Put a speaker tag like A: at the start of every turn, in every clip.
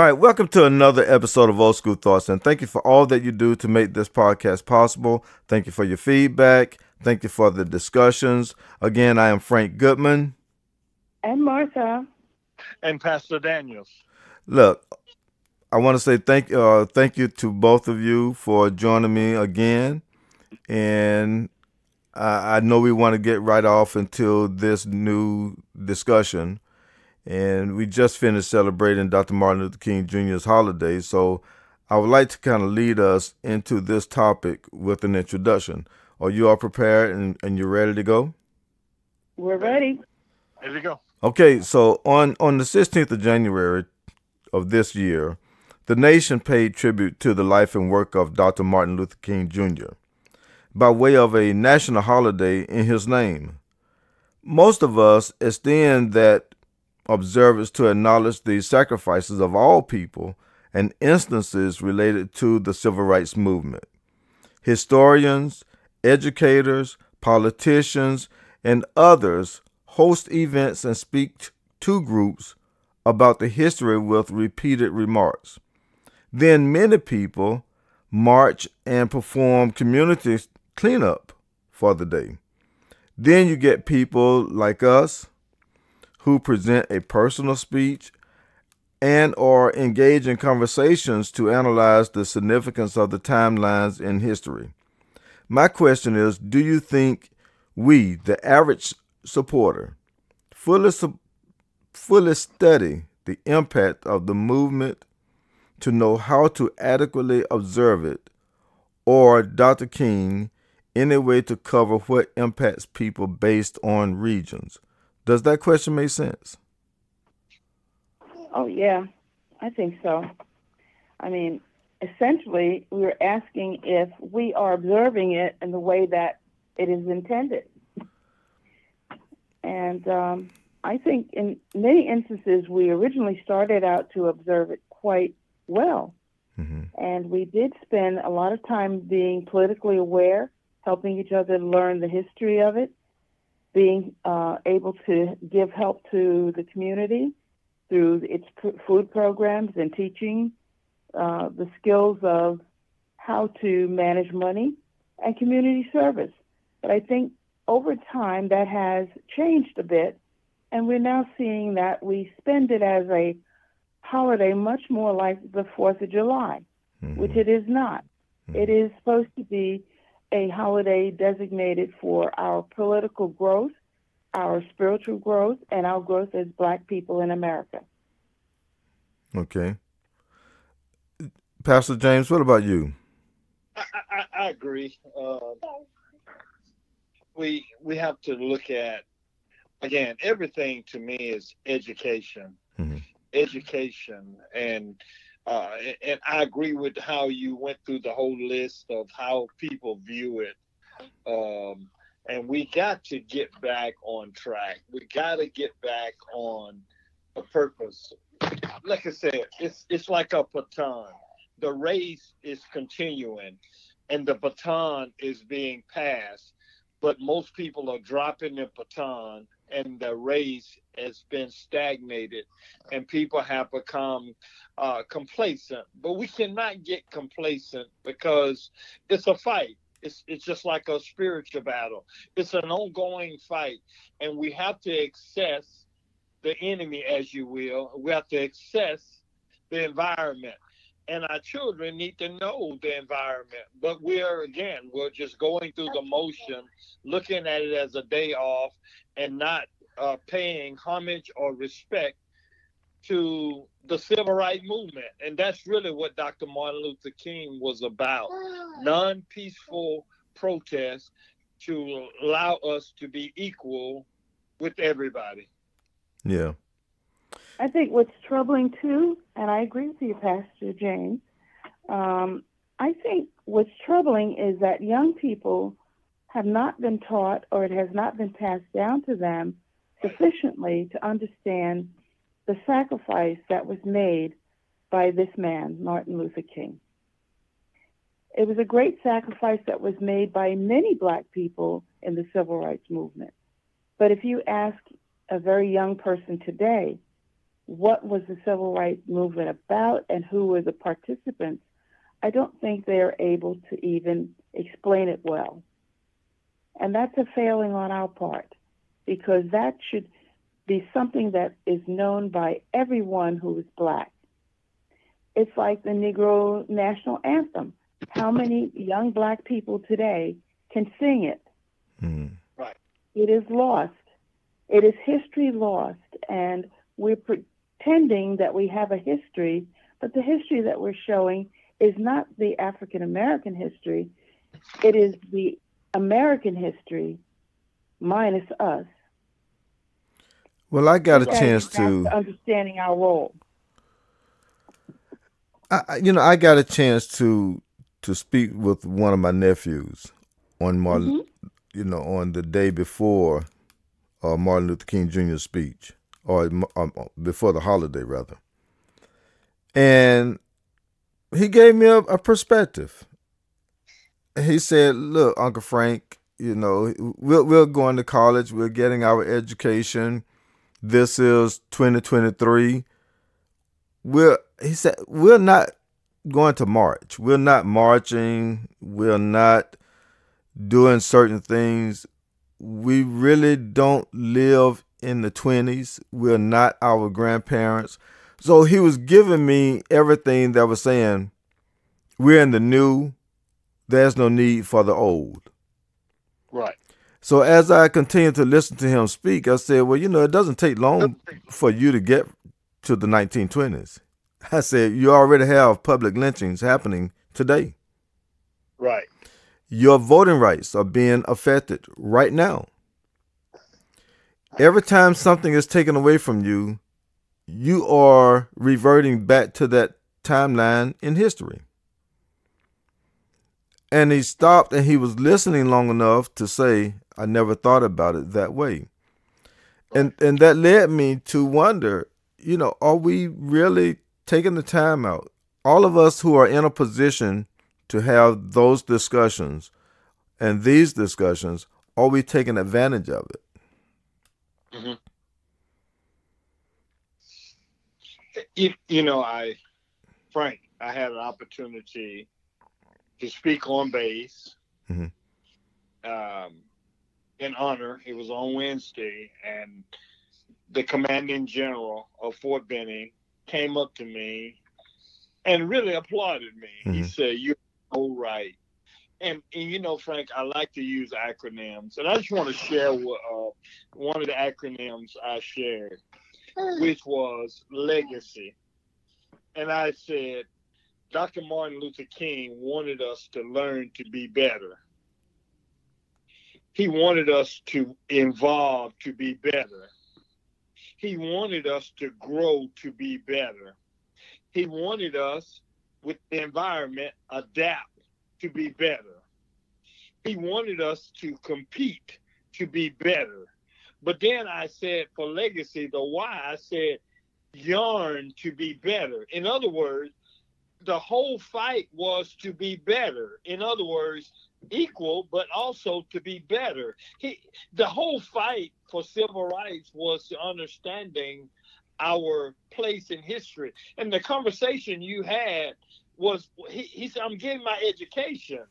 A: All right, welcome to another episode of Old School Thoughts, and thank you for all that you do to make this podcast possible. Thank you for your feedback. Thank you for the discussions. Again, I am Frank Goodman.
B: And Martha.
C: And Pastor Daniels.
A: Look, I want to say thank uh, thank you to both of you for joining me again, and I, I know we want to get right off into this new discussion and we just finished celebrating Dr. Martin Luther King Jr.'s holiday. So I would like to kind of lead us into this topic with an introduction. Are you all prepared and, and you're ready to go?
B: We're ready.
C: Here we go.
A: Okay, so on, on the 16th of January of this year, the nation paid tribute to the life and work of Dr. Martin Luther King Jr. by way of a national holiday in his name. Most of us extend that observers to acknowledge the sacrifices of all people and instances related to the civil rights movement. Historians, educators, politicians, and others host events and speak to groups about the history with repeated remarks. Then many people march and perform community cleanup for the day. Then you get people like us who present a personal speech and or engage in conversations to analyze the significance of the timelines in history. My question is, do you think we, the average supporter, fully, fully study the impact of the movement to know how to adequately observe it, or Dr. King, any way to cover what impacts people based on regions? Does that question make sense?
B: Oh, yeah, I think so. I mean, essentially, we are asking if we are observing it in the way that it is intended. And um, I think in many instances, we originally started out to observe it quite well. Mm-hmm. And we did spend a lot of time being politically aware, helping each other learn the history of it, being uh, able to give help to the community through its food programs and teaching uh, the skills of how to manage money and community service. But I think over time that has changed a bit, and we're now seeing that we spend it as a holiday much more like the 4th of July, mm-hmm. which it is not. Mm-hmm. It is supposed to be a holiday designated for our political growth, our spiritual growth, and our growth as black people in America.
A: Okay. Pastor James, what about you?
C: I, I, I agree. Uh, we we have to look at again everything to me is education, mm-hmm. education, and uh, and I agree with how you went through the whole list of how people view it. Um, and we got to get back on track. We got to get back on a purpose. Like I said, it's it's like a baton. The race is continuing, and the baton is being passed. But most people are dropping the baton and the race has been stagnated and people have become uh, complacent. But we cannot get complacent because it's a fight. It's, it's just like a spiritual battle. It's an ongoing fight, and we have to access the enemy, as you will. We have to access the environment and our children need to know the environment. But we're again, we're just going through the motion, looking at it as a day off, and not uh, paying homage or respect to the civil rights movement. And that's really what Dr. Martin Luther King was about non peaceful protest to allow us to be equal with everybody.
A: Yeah.
B: I think what's troubling too, and I agree with you, Pastor James. Um, I think what's troubling is that young people have not been taught, or it has not been passed down to them sufficiently to understand the sacrifice that was made by this man, Martin Luther King. It was a great sacrifice that was made by many black people in the civil rights movement. But if you ask a very young person today, what was the civil rights movement about and who were the participants, I don't think they're able to even explain it well. And that's a failing on our part because that should be something that is known by everyone who is black. It's like the Negro National Anthem. How many young black people today can sing it?
C: Mm. Right.
B: It is lost. It is history lost. And we're pretending that we have a history, but the history that we're showing is not the African American history, it is the American history minus us.
A: Well, I got a chance to
B: understanding our role.
A: I, you know, I got a chance to to speak with one of my nephews on Martin, mm-hmm. you know, on the day before uh, Martin Luther King Jr.'s speech, or um, before the holiday, rather. And he gave me a, a perspective. He said, "Look, Uncle Frank, you know, we're we're going to college. We're getting our education. This is 2023. We're he said we're not going to march. We're not marching. We're not doing certain things. We really don't live in the 20s. We're not our grandparents. So he was giving me everything that was saying, we're in the new, there's no need for the old.
C: Right.
A: So as I continued to listen to him speak, I said, well, you know, it doesn't take long for you to get to the 1920s. I said, you already have public lynchings happening today.
C: Right.
A: Your voting rights are being affected right now. Every time something is taken away from you, you are reverting back to that timeline in history. And he stopped and he was listening long enough to say, I never thought about it that way. And and that led me to wonder, you know, are we really taking the time out? All of us who are in a position to have those discussions and these discussions, are we taking advantage of it?
C: Mm-hmm. You, you know, I, Frank, I had an opportunity to speak on base mm-hmm. um, in honor. It was on Wednesday, and the commanding general of Fort Benning came up to me and really applauded me. Mm-hmm. He said, "You're all right." And, and, you know, Frank, I like to use acronyms, and I just want to share what, uh, one of the acronyms I shared, which was legacy. And I said, Dr. Martin Luther King wanted us to learn to be better. He wanted us to evolve to be better. He wanted us to grow to be better. He wanted us, with the environment, adapt to be better. He wanted us to compete to be better. But then I said for legacy, the why, I said yarn to be better. In other words, the whole fight was to be better. In other words, equal, but also to be better. He, the whole fight for civil rights was to understanding our place in history. And the conversation you had was, he, he said, I'm getting my education,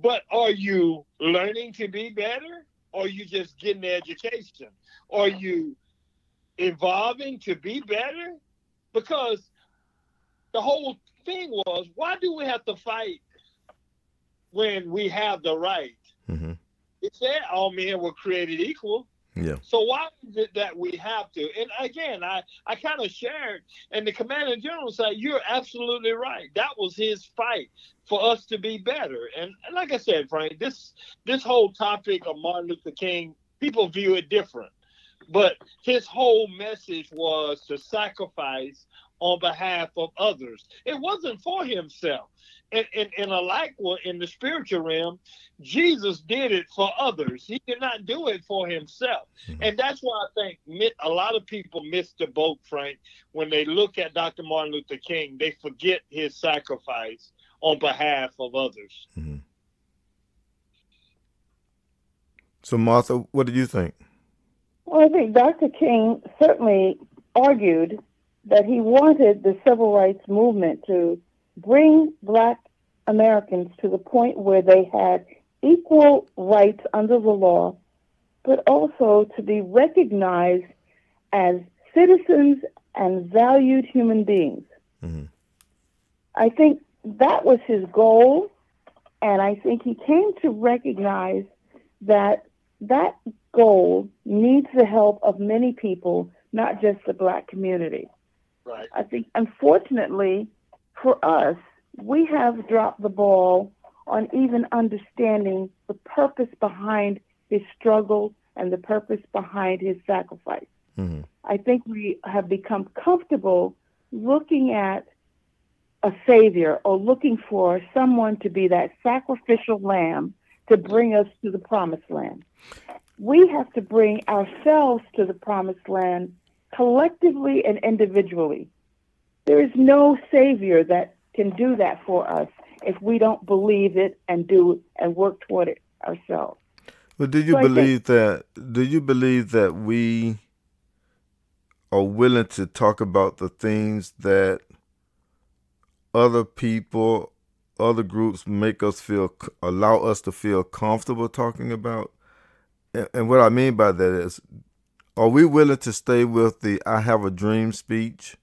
C: but are you learning to be better? Or are you just getting the education? Are you evolving to be better? Because the whole thing was, why do we have to fight when we have the right? Mm-hmm. It said all men were created equal.
A: Yeah.
C: So why is it that we have to? And again, I I kind of shared, and the commander general said, "You're absolutely right. That was his fight for us to be better." And, and like I said, Frank, this this whole topic of Martin Luther King, people view it different, but his whole message was to sacrifice on behalf of others. It wasn't for himself. And, and, and a like what in the spiritual realm, Jesus did it for others. He did not do it for himself. Mm-hmm. And that's why I think a lot of people miss the boat, Frank. When they look at Dr. Martin Luther King, they forget his sacrifice on behalf of others. Mm-hmm.
A: So, Martha, what do you think?
B: Well, I think Dr. King certainly argued that he wanted the civil rights movement to bring black Americans to the point where they had equal rights under the law, but also to be recognized as citizens and valued human beings. Mm-hmm. I think that was his goal, and I think he came to recognize that that goal needs the help of many people, not just the black community.
C: Right.
B: I think, unfortunately, for us, we have dropped the ball on even understanding the purpose behind his struggle and the purpose behind his sacrifice. Mm-hmm. I think we have become comfortable looking at a savior or looking for someone to be that sacrificial lamb to bring us to the promised land. We have to bring ourselves to the promised land collectively and individually. There is no savior that can do that for us if we don't believe it and do it and work toward it ourselves.
A: Well, do you so believe think, that do you believe that we are willing to talk about the things that other people, other groups make us feel allow us to feel comfortable talking about? And, and what I mean by that is are we willing to stay with the I have a dream speech?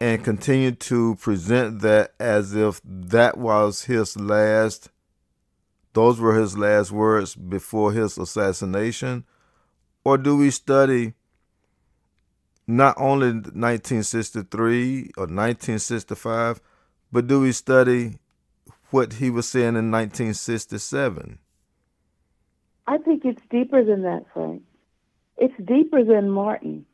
A: and continue to present that as if that was his last those were his last words before his assassination or do we study not only 1963 or 1965 but do we study what he was saying in 1967
B: i think it's deeper than that frank it's deeper than martin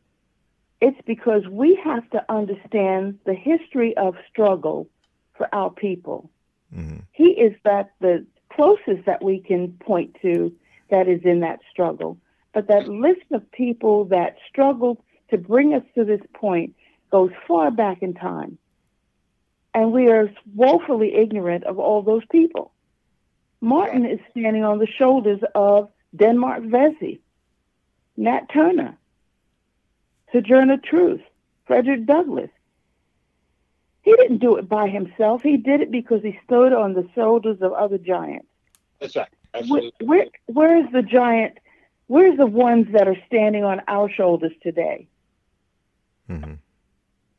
B: it's because we have to understand the history of struggle for our people. Mm-hmm. He is that the closest that we can point to that is in that struggle. But that list of people that struggled to bring us to this point goes far back in time. And we are woefully ignorant of all those people. Martin is standing on the shoulders of Denmark Vesey, Nat Turner, Sojourner Truth, Frederick Douglass. He didn't do it by himself. He did it because he stood on the shoulders of other giants.
C: That's right. Absolutely.
B: Where, where, where's the giant? Where's the ones that are standing on our shoulders today? Mm-hmm.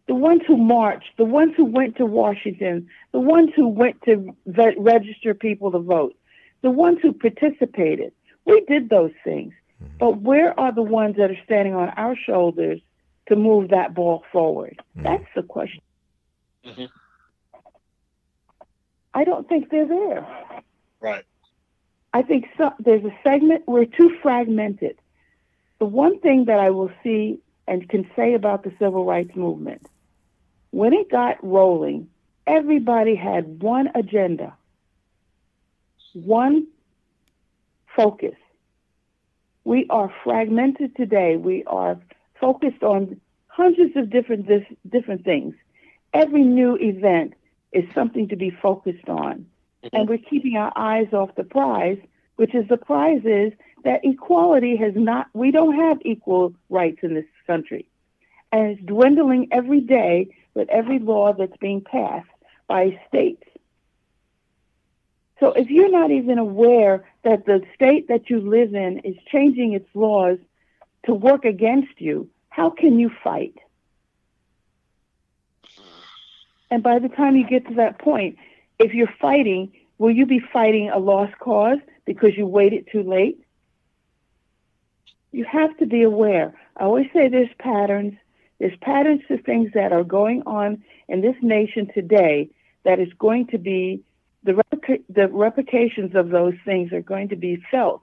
B: The ones who marched, the ones who went to Washington, the ones who went to register people to vote, the ones who participated. We did those things. Mm-hmm. But where are the ones that are standing on our shoulders to move that ball forward? Mm-hmm. That's the question. Mm-hmm. I don't think they're there.
C: Right.
B: I think so, there's a segment, we're too fragmented. The one thing that I will see and can say about the civil rights movement, when it got rolling, everybody had one agenda, one focus. We are fragmented today. We are focused on hundreds of different different things. Every new event is something to be focused on. Mm-hmm. And we're keeping our eyes off the prize, which is the prize is that equality has not, we don't have equal rights in this country. And it's dwindling every day with every law that's being passed by states. So if you're not even aware that the state that you live in is changing its laws to work against you, how can you fight? And by the time you get to that point, if you're fighting, will you be fighting a lost cause because you waited too late? You have to be aware. I always say there's patterns. There's patterns to things that are going on in this nation today that is going to be replica- the replications of those things are going to be felt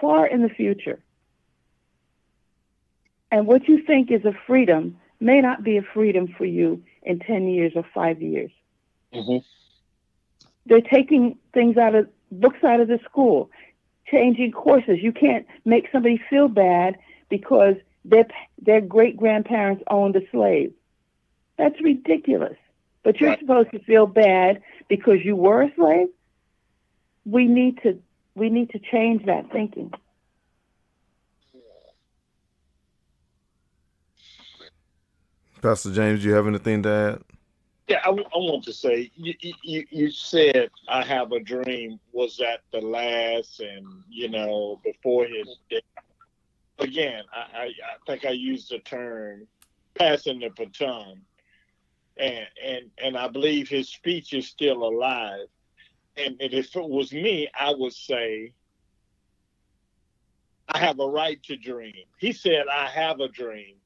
B: far in the future. And what you think is a freedom may not be a freedom for you in 10 years or five years. Mm-hmm. They're taking things out of books out of the school, changing courses. You can't make somebody feel bad because their, their great grandparents owned a slave. That's ridiculous but you're supposed to feel bad because you were a slave. We need to we need to change that thinking.
A: Pastor James, do you have anything to add?
C: Yeah, I, I want to say you, you you said I have a dream was that the last and you know before his death. Again, I, I, I think I used the term passing the baton, and and and I believe his speech is still alive. And, and if it was me, I would say I have a right to dream. He said I have a dream,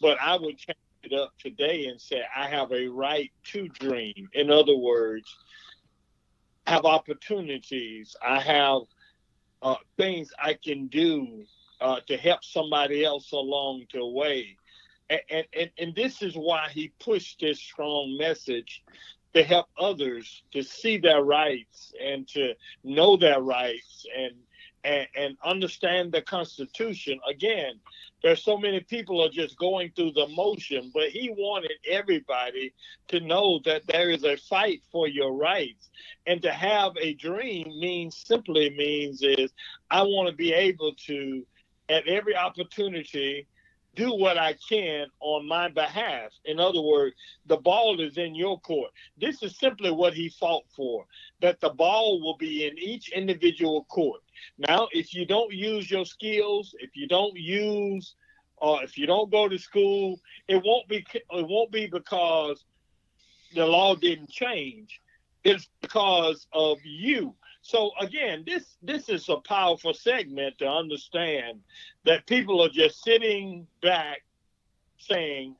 C: but I would change it up today and say, I have a right to dream. In other words, have opportunities. I have uh, things I can do uh, to help somebody else along the way. And, and, and this is why he pushed this strong message to help others to see their rights and to know their rights and and, and understand the Constitution. Again, there's so many people are just going through the motion, but he wanted everybody to know that there is a fight for your rights. And to have a dream means simply means is I want to be able to, at every opportunity, do what I can on my behalf. In other words, the ball is in your court. This is simply what he fought for that the ball will be in each individual court. Now, if you don't use your skills, if you don't use, or uh, if you don't go to school, it won't be it won't be because the law didn't change. It's because of you. So again, this this is a powerful segment to understand that people are just sitting back saying,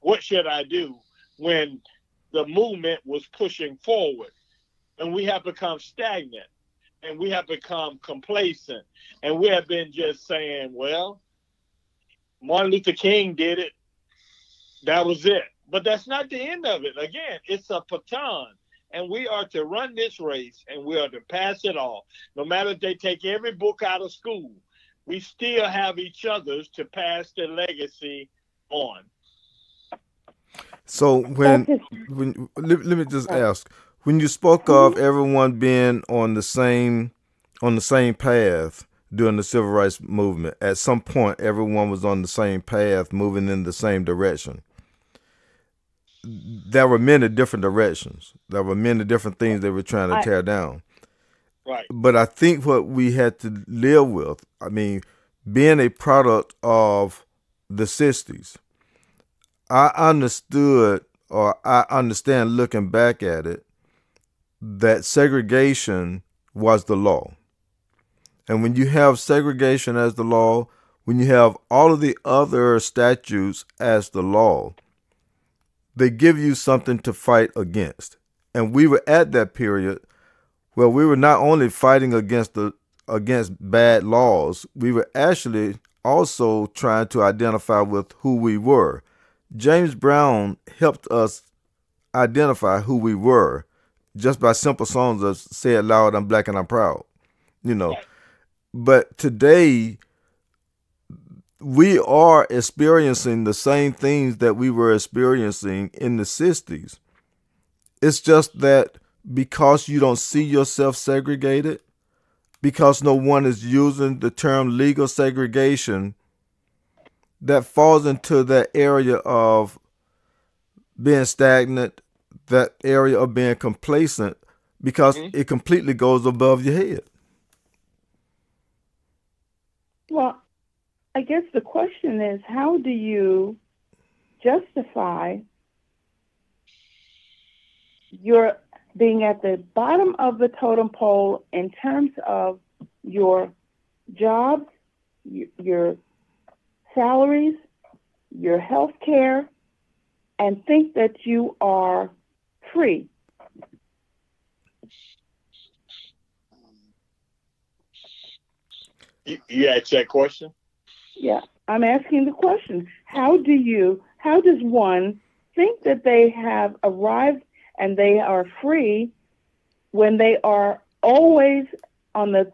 C: "What should I do?" when the movement was pushing forward, and we have become stagnant, and we have become complacent, and we have been just saying, "Well, Martin Luther King did it. That was it." But that's not the end of it. Again, it's a baton and we are to run this race and we are to pass it off. No matter if they take every book out of school, we still have each other's to pass the legacy on.
A: So when when let, let me just ask, when you spoke of everyone being on the same on the same path during the civil rights movement, at some point everyone was on the same path, moving in the same direction there were many different directions. There were many different things they were trying to tear down.
C: Right.
A: But I think what we had to live with, I mean, being a product of the 60s, I understood or I understand looking back at it that segregation was the law. And when you have segregation as the law, when you have all of the other statutes as the law, they give you something to fight against. And we were at that period where we were not only fighting against the against bad laws, we were actually also trying to identify with who we were. James Brown helped us identify who we were just by simple songs of say it loud, I'm black and I'm proud. You know. But today we are experiencing the same things that we were experiencing in the 60s. It's just that because you don't see yourself segregated, because no one is using the term legal segregation, that falls into that area of being stagnant, that area of being complacent, because mm-hmm. it completely goes above your head.
B: Well, I guess the question is how do you justify your being at the bottom of the totem pole in terms of your jobs, your salaries, your health care, and think that you are free.
C: You, you that question?
B: Yeah, I'm asking the question. How do you, how does one think that they have arrived and they are free when they are always on the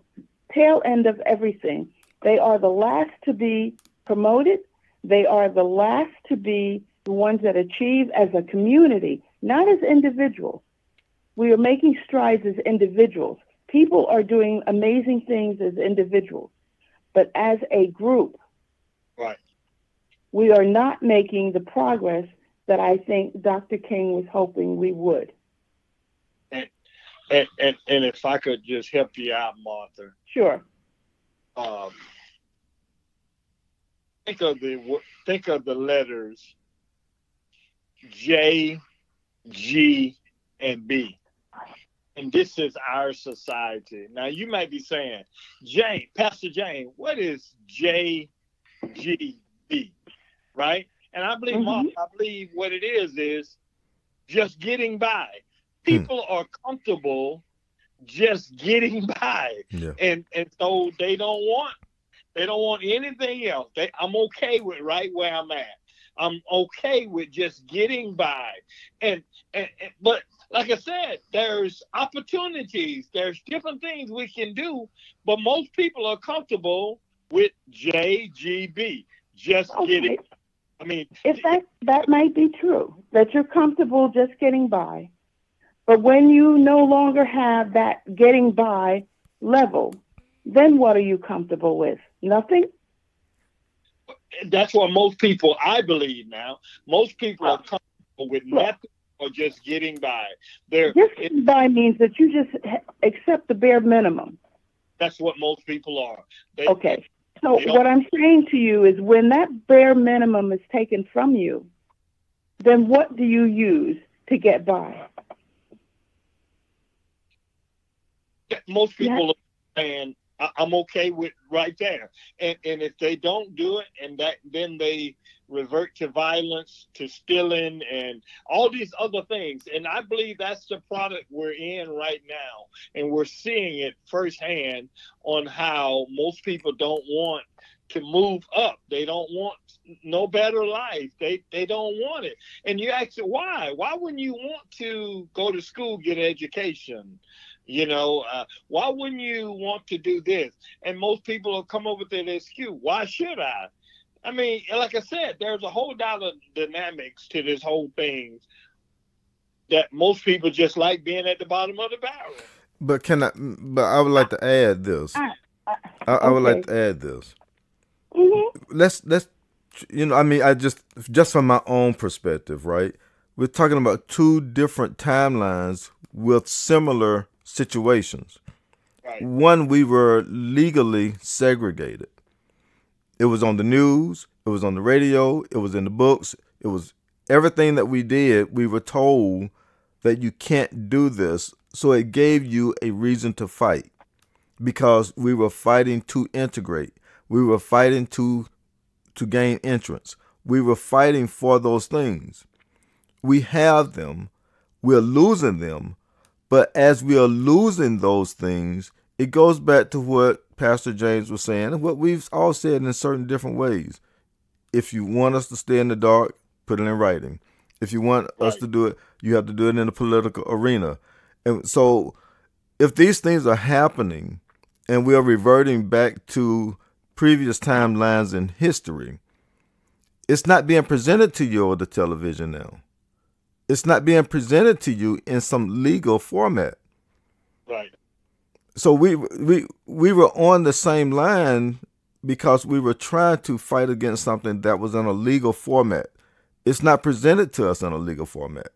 B: tail end of everything? They are the last to be promoted. They are the last to be the ones that achieve as a community, not as individuals. We are making strides as individuals. People are doing amazing things as individuals. But as a group,
C: Right.
B: we are not making the progress that I think Dr. King was hoping we would.
C: And, and, and, and if I could just help you out, Martha.
B: Sure.
C: Um, think of the think of the letters J, G, and B. And this is our society. Now you might be saying, Jane, Pastor Jane, what is J, G, B? Right? And I believe, mm-hmm. I believe what it is is just getting by. Hmm. People hmm. are comfortable just getting by, yeah. and and so they don't want they don't want anything else. They, I'm okay with right where I'm at. I'm okay with just getting by, and, and, and but like I said, there's opportunities. There's different things we can do, but most people are comfortable with JGB. Just okay. getting I mean,
B: if that that might be true that you're comfortable just getting by, but when you no longer have that getting by level, then what are you comfortable with? Nothing.
C: That's what most people, I believe now, most people are comfortable with nothing or just getting by.
B: They're, just getting by means that you just accept the bare minimum.
C: That's what most people are.
B: They, okay. So what I'm saying to you is when that bare minimum is taken from you, then what do you use to get by?
C: Most people yeah. are saying, I'm okay with right there. And and if they don't do it and that then they revert to violence, to stealing, and all these other things. And I believe that's the product we're in right now. And we're seeing it firsthand on how most people don't want to move up. They don't want no better life. They they don't want it. And you ask why? Why wouldn't you want to go to school, get an education? You know, uh, why wouldn't you want to do this? And most people will come up with an excuse. Why should I? I mean, like I said, there's a whole lot of dynamics to this whole thing that most people just like being at the bottom of the barrel.
A: But can I? But I would like to add this. Uh, uh, I, I, would like to add this. Mm-hmm. Let's let's you know. I mean, I just just from my own perspective, right? We're talking about two different timelines with similar situations. Right. One, we were legally segregated. It was on the news, it was on the radio, it was in the books, it was everything that we did, we were told that you can't do this. So it gave you a reason to fight because we were fighting to integrate. We were fighting to to gain entrance. We were fighting for those things. We have them. We're losing them. But as we are losing those things, it goes back to what Pastor James was saying, and what we've all said in certain different ways. If you want us to stay in the dark, put it in writing. If you want right. us to do it, you have to do it in the political arena. And so, if these things are happening and we are reverting back to previous timelines in history, it's not being presented to you over the television now. It's not being presented to you in some legal format.
C: Right
A: so we we we were on the same line because we were trying to fight against something that was in a legal format. It's not presented to us in a legal format.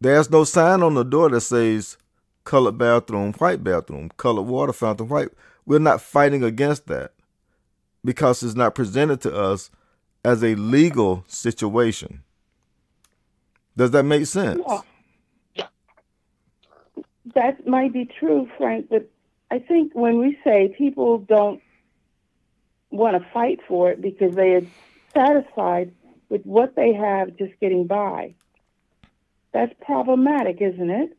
A: There's no sign on the door that says colored bathroom, white bathroom, colored water fountain, white. We're not fighting against that because it's not presented to us as a legal situation. Does that make sense?
B: Yeah. That might be true, Frank, but I think when we say people don't want to fight for it because they are satisfied with what they have just getting by, that's problematic, isn't it?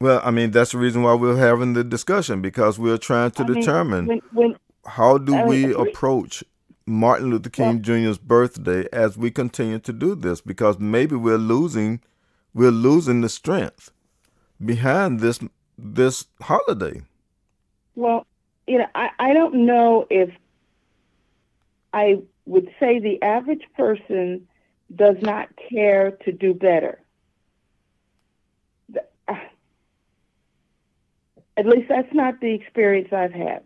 A: Well, I mean, that's the reason why we're having the discussion because we're trying to I determine mean, when, when, how do I we approach Martin Luther King well, Jr.'s birthday as we continue to do this because maybe we're losing we're losing the strength behind this this holiday.
B: Well, you know, I, I don't know if I would say the average person does not care to do better. Uh, at least that's not the experience I've had.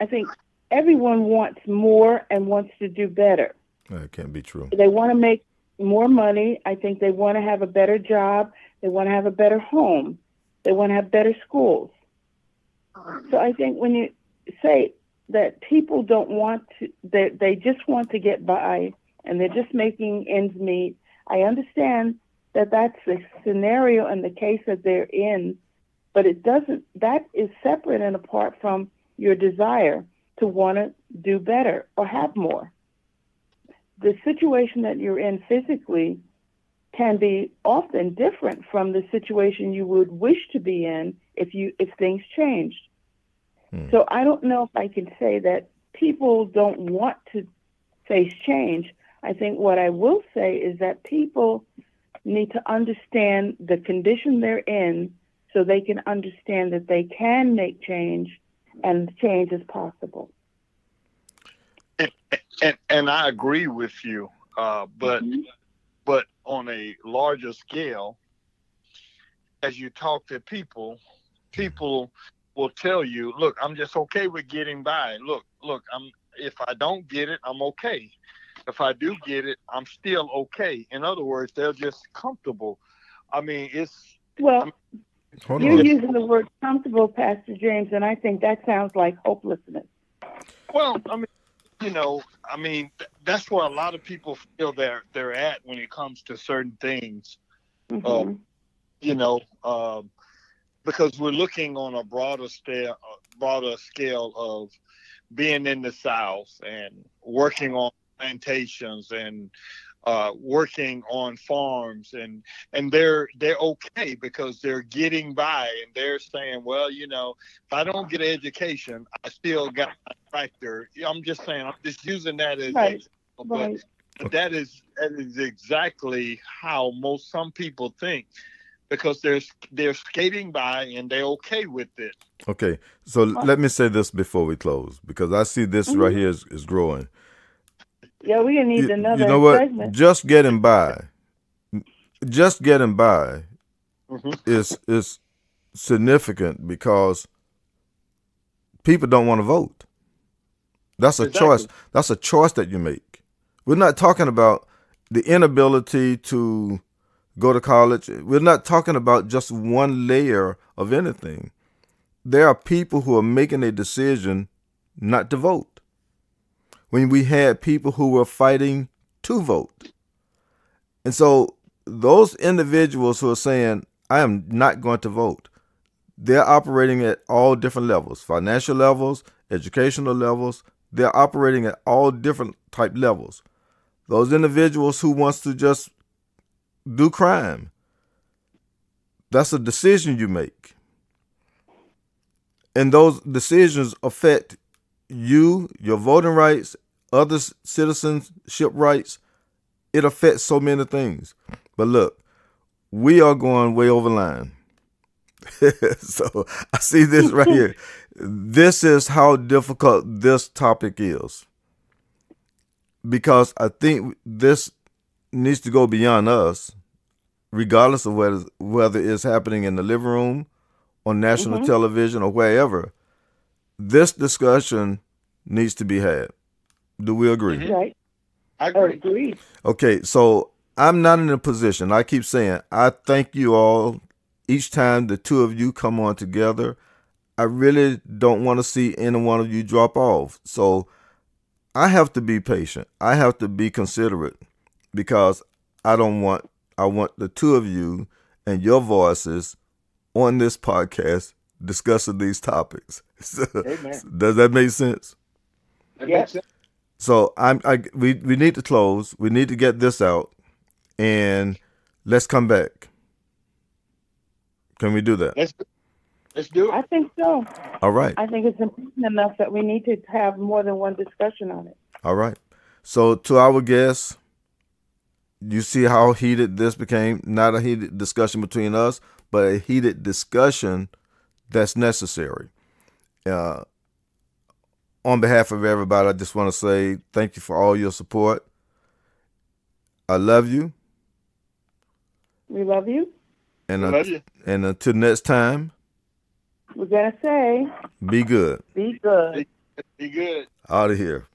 B: I think everyone wants more and wants to do better.
A: That can't be true.
B: They want to make more money. I think they want to have a better job. They want to have a better home. They want to have better schools. So I think when you say that people don't want to, they, they just want to get by and they're just making ends meet, I understand that that's the scenario and the case that they're in, but it doesn't, that is separate and apart from your desire to want to do better or have more. The situation that you're in physically can be often different from the situation you would wish to be in if you if things changed. Hmm. So I don't know if I can say that people don't want to face change. I think what I will say is that people need to understand the condition they're in so they can understand that they can make change and change is possible.
C: And, and, and I agree with you, uh, but mm-hmm. but on a larger scale, as you talk to people, people will tell you, "Look, I'm just okay with getting by. Look, look, I'm if I don't get it, I'm okay. If I do get it, I'm still okay." In other words, they're just comfortable. I mean, it's
B: well. I'm, Hold You're on. using the word comfortable, Pastor James, and I think that sounds like hopelessness.
C: Well, I mean, you know, I mean, th- that's where a lot of people feel they're they're at when it comes to certain things. Mm-hmm. Uh, you know, uh, because we're looking on a broader scale, broader scale of being in the South and working on plantations and uh, working on farms and and they're they're okay because they're getting by and they're saying well you know if i don't get an education i still got a tractor i'm just saying i'm just using that as right. example, right. but that is that is exactly how most some people think because they're they're skating by and they're okay with it
A: okay so let me say this before we close because i see this mm-hmm. right here is, is growing
B: yeah, we need you, another.
A: You know what? Segment. Just getting by, just getting by, mm-hmm. is is significant because people don't want to vote. That's a exactly. choice. That's a choice that you make. We're not talking about the inability to go to college. We're not talking about just one layer of anything. There are people who are making a decision not to vote when we had people who were fighting to vote. And so those individuals who are saying, I am not going to vote, they're operating at all different levels financial levels, educational levels. They're operating at all different type levels. Those individuals who wants to just do crime, that's a decision you make. And those decisions affect you, your voting rights, other citizenship rights. It affects so many things. But look, we are going way over line. so I see this right here. This is how difficult this topic is. Because I think this needs to go beyond us, regardless of whether whether it's happening in the living room, on national mm-hmm. television, or wherever. This discussion needs to be had. Do we agree?
B: Mm-hmm. Right.
C: I agree. agree.
A: Okay, so I'm not in a position. I keep saying I thank you all each time the two of you come on together. I really don't want to see any one of you drop off. So I have to be patient. I have to be considerate because I don't want I want the two of you and your voices on this podcast discussing these topics. Does that make sense?
B: That yes. Sense.
A: So I'm I we we need to close. We need to get this out, and let's come back. Can we do that?
C: Let's let's do it. I
B: think so.
A: All right.
B: I think it's important enough that we need to have more than one discussion on it.
A: All right. So to our guests, you see how heated this became. Not a heated discussion between us, but a heated discussion that's necessary. Uh, on behalf of everybody, I just want to say thank you for all your support. I love you.
B: We love you.
A: And,
C: uh, love you.
A: and until next time,
B: we're going to say
A: be good.
B: Be good.
C: Be, be good.
A: Out of here.